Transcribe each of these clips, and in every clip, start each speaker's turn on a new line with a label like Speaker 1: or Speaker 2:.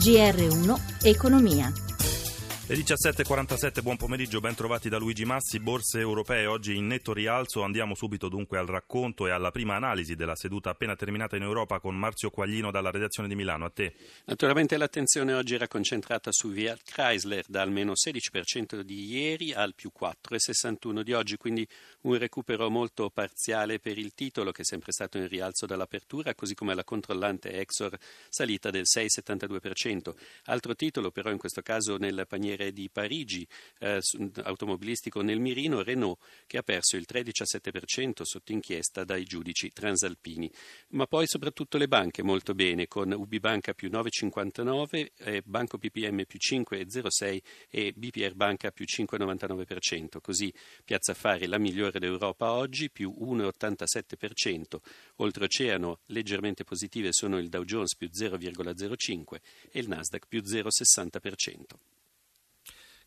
Speaker 1: GR1 Economia.
Speaker 2: Le 17.47, buon pomeriggio, ben trovati da Luigi Massi, borse europee oggi in netto rialzo, andiamo subito dunque al racconto e alla prima analisi della seduta appena terminata in Europa con Marzio Quaglino dalla redazione di Milano, a te.
Speaker 3: Naturalmente l'attenzione oggi era concentrata su Fiat Chrysler da almeno 16% di ieri al più 4,61 di oggi, quindi un recupero molto parziale per il titolo che è sempre stato in rialzo dall'apertura, così come la controllante Exor salita del 6,72%. Altro titolo però in questo caso nel paniere cantiere di Parigi eh, automobilistico nel mirino Renault che ha perso il 13,7% sotto inchiesta dai giudici transalpini. Ma poi soprattutto le banche molto bene con UB Banca più 9,59, eh, Banco PPM più 5,06 e BPR Banca più 5,99%. Così Piazza Affari la migliore d'Europa oggi più 1,87%. Oltreoceano leggermente positive sono il Dow Jones più 0,05 e il Nasdaq più 0,60%.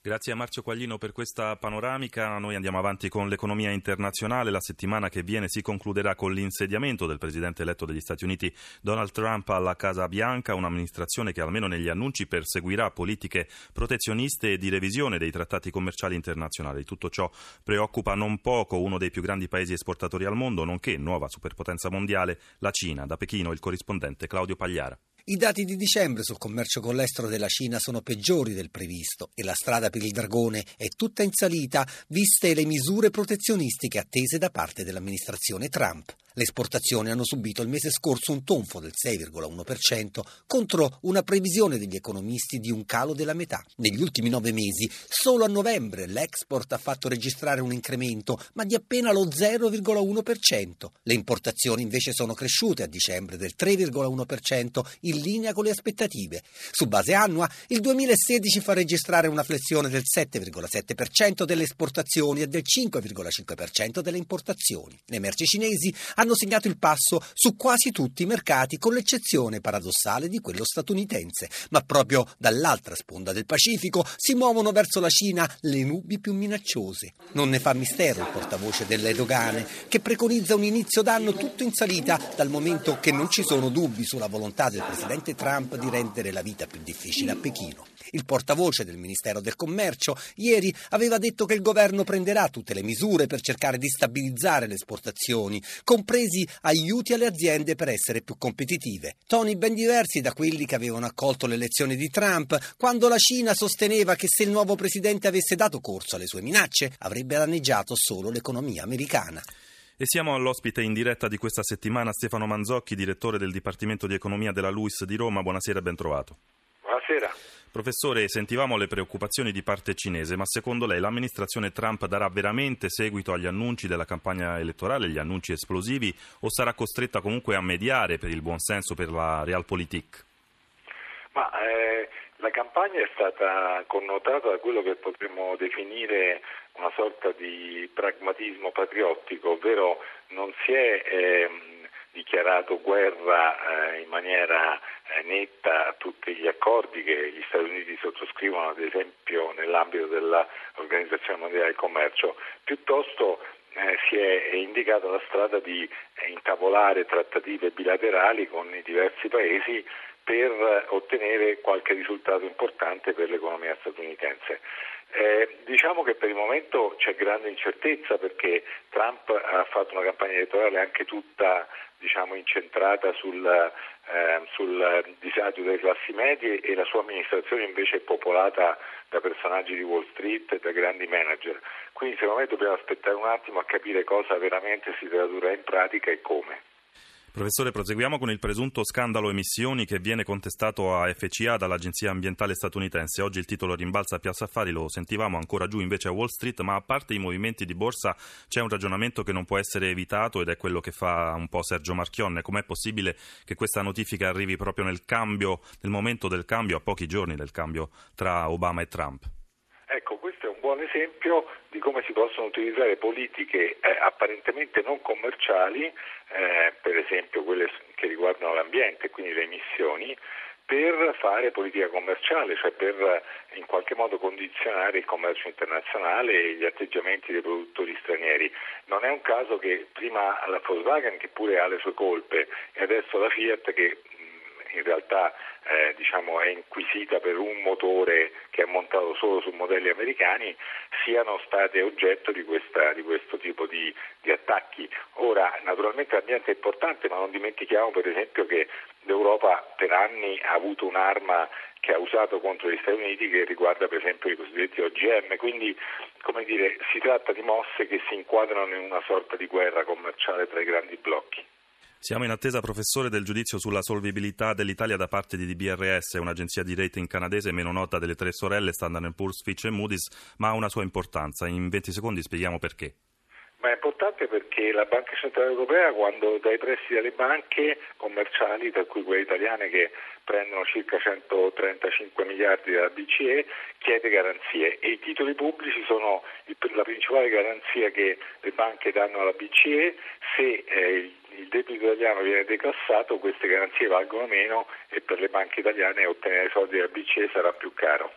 Speaker 2: Grazie a Marzio Quaglino per questa panoramica. Noi andiamo avanti con l'economia internazionale. La settimana che viene si concluderà con l'insediamento del presidente eletto degli Stati Uniti Donald Trump alla Casa Bianca, un'amministrazione che almeno negli annunci perseguirà politiche protezioniste e di revisione dei trattati commerciali internazionali. Tutto ciò preoccupa non poco uno dei più grandi paesi esportatori al mondo, nonché nuova superpotenza mondiale, la Cina. Da Pechino il corrispondente Claudio Pagliara.
Speaker 4: I dati di dicembre sul commercio con l'estero della Cina sono peggiori del previsto e la strada per il dragone è tutta in salita, viste le misure protezionistiche attese da parte dell'amministrazione Trump. Le esportazioni hanno subito il mese scorso un tonfo del 6,1% contro una previsione degli economisti di un calo della metà. Negli ultimi nove mesi, solo a novembre l'export ha fatto registrare un incremento, ma di appena lo 0,1%. Le importazioni invece sono cresciute a dicembre del 3,1% in linea con le aspettative. Su base annua, il 2016 fa registrare una flessione del 7,7% delle esportazioni e del 5,5% delle importazioni. Le merci cinesi hanno segnato il passo su quasi tutti i mercati, con l'eccezione paradossale di quello statunitense. Ma proprio dall'altra sponda del Pacifico si muovono verso la Cina le nubi più minacciose. Non ne fa mistero il portavoce delle dogane, che preconizza un inizio d'anno tutto in salita, dal momento che non ci sono dubbi sulla volontà del presidente Trump di rendere la vita più difficile a Pechino. Il portavoce del Ministero del Commercio ieri aveva detto che il governo prenderà tutte le misure per cercare di stabilizzare le esportazioni, compresi aiuti alle aziende per essere più competitive. Toni ben diversi da quelli che avevano accolto l'elezione di Trump, quando la Cina sosteneva che se il nuovo presidente avesse dato corso alle sue minacce avrebbe danneggiato solo l'economia americana.
Speaker 2: E siamo all'ospite in diretta di questa settimana Stefano Manzocchi, direttore del Dipartimento di Economia della LUIS di Roma. Buonasera e ben trovato.
Speaker 5: Buonasera.
Speaker 2: Professore, sentivamo le preoccupazioni di parte cinese, ma secondo lei l'amministrazione Trump darà veramente seguito agli annunci della campagna elettorale, gli annunci esplosivi, o sarà costretta comunque a mediare per il buonsenso, per la realpolitik?
Speaker 5: Ma eh, la campagna è stata connotata da quello che potremmo definire una sorta di pragmatismo patriottico, ovvero non si è eh, dichiarato guerra eh, in maniera eh, netta a tutti gli accordi che gli Stati Uniti sottoscrivono, ad esempio nell'ambito dell'Organizzazione Mondiale del Commercio, piuttosto eh, si è indicata la strada di eh, intavolare trattative bilaterali con i diversi paesi per ottenere qualche risultato importante per l'economia statunitense. Eh, diciamo che per il momento c'è grande incertezza perché Trump ha fatto una campagna elettorale anche tutta diciamo, incentrata sul, eh, sul, disagio delle classi medie e la sua amministrazione invece è popolata da personaggi di Wall Street e da grandi manager. Quindi secondo me dobbiamo aspettare un attimo a capire cosa veramente si tradurrà in pratica e come.
Speaker 2: Professore, proseguiamo con il presunto scandalo emissioni che viene contestato a FCA dall'Agenzia Ambientale statunitense. Oggi il titolo rimbalza a Piazza Affari, lo sentivamo ancora giù invece a Wall Street, ma a parte i movimenti di borsa c'è un ragionamento che non può essere evitato ed è quello che fa un po' Sergio Marchionne. Com'è possibile che questa notifica arrivi proprio nel cambio, nel momento del cambio, a pochi giorni del cambio tra Obama e Trump?
Speaker 5: Ecco, questo è un buon esempio di come si possono utilizzare politiche eh, apparentemente non commerciali, eh, per esempio quelle che riguardano l'ambiente, quindi le emissioni, per fare politica commerciale, cioè per eh, in qualche modo condizionare il commercio internazionale e gli atteggiamenti dei produttori stranieri. Non è un caso che prima la Volkswagen, che pure ha le sue colpe, e adesso la Fiat, che in realtà eh, diciamo, è inquisita per un motore che è montato solo su modelli americani, siano state oggetto di, questa, di questo tipo di, di, attacchi. Ora, naturalmente l'ambiente è importante, ma non dimentichiamo per esempio che l'Europa per anni ha avuto un'arma che ha usato contro gli Stati Uniti che riguarda per esempio i cosiddetti OGM, quindi come dire, si tratta di mosse che si inquadrano in una sorta di guerra commerciale tra i grandi blocchi.
Speaker 2: Siamo in attesa, professore, del giudizio sulla solvibilità dell'Italia da parte di DBRS, un'agenzia di rating canadese meno nota delle tre sorelle Standard Poor's, Fitch e Moody's, ma ha una sua importanza. In 20 secondi spieghiamo perché.
Speaker 5: Ma è importante perché la Banca Centrale Europea quando dà i prestiti alle banche commerciali, tra cui quelle italiane che prendono circa 135 miliardi dalla BCE, chiede garanzie e i titoli pubblici sono la principale garanzia che le banche danno alla BCE se eh, il debito italiano viene declassato queste garanzie valgono meno e per le banche italiane ottenere soldi dalla BCE sarà più caro.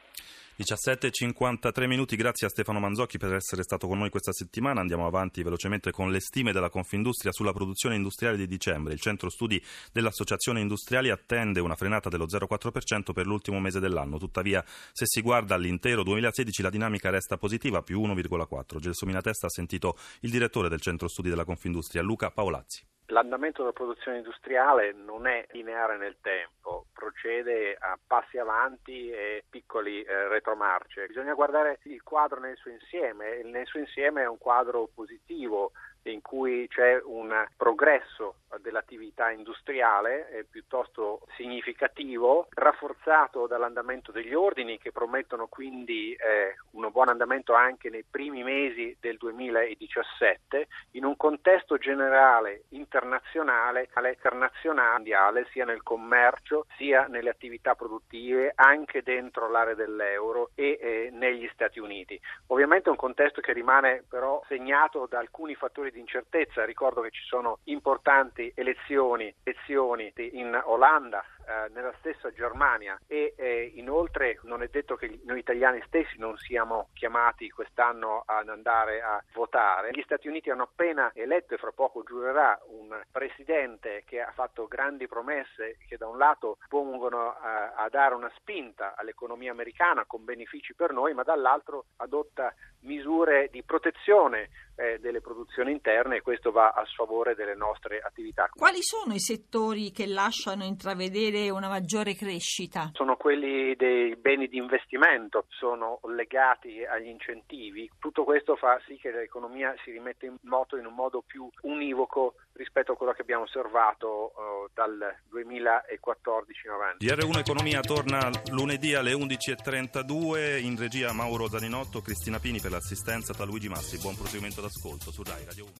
Speaker 2: 17.53 minuti, grazie a Stefano Manzocchi per essere stato con noi questa settimana. Andiamo avanti velocemente con le stime della Confindustria sulla produzione industriale di dicembre. Il centro studi dell'Associazione Industriali attende una frenata dello 0,4% per l'ultimo mese dell'anno. Tuttavia, se si guarda all'intero 2016, la dinamica resta positiva, più 1,4%. Gelsomina Testa ha sentito il direttore del centro studi della Confindustria, Luca Paolazzi.
Speaker 1: L'andamento della produzione industriale non è lineare nel tempo, procede a passi avanti e piccoli eh, retromarce. Bisogna guardare il quadro nel suo insieme, nel suo insieme è un quadro positivo in cui c'è un progresso dell'attività industriale eh, piuttosto significativo, rafforzato dall'andamento degli ordini che promettono quindi eh, un buon andamento anche nei primi mesi del 2017, in un contesto generale internazionale, internazionale sia nel commercio sia nelle attività produttive, anche dentro l'area dell'euro e eh, negli Stati Uniti. Ovviamente è un contesto che rimane però segnato da alcuni fattori di incertezza, ricordo che ci sono importanti elezioni, elezioni in Olanda, eh, nella stessa Germania e eh, inoltre non è detto che noi italiani stessi non siamo chiamati quest'anno ad andare a votare. Gli Stati Uniti hanno appena eletto e fra poco giurerà un presidente che ha fatto grandi promesse che da un lato pongono eh, a dare una spinta all'economia americana con benefici per noi, ma dall'altro adotta misure di protezione eh, delle produzioni interne e questo va a sfavore delle nostre attività.
Speaker 6: Quali sono i settori che lasciano intravedere una maggiore crescita?
Speaker 1: Sono quelli dei beni di investimento, sono legati agli incentivi. Tutto questo fa sì che l'economia si rimetta in moto in un modo più univoco rispetto a quello che abbiamo osservato uh, dal 2014 in avanti.
Speaker 2: DR1 Economia torna lunedì alle 11.32 in regia Mauro Zaninotto, Cristina Pini per l'assistenza da Luigi Massi. Buon proseguimento d'ascolto su Rai Radio 1.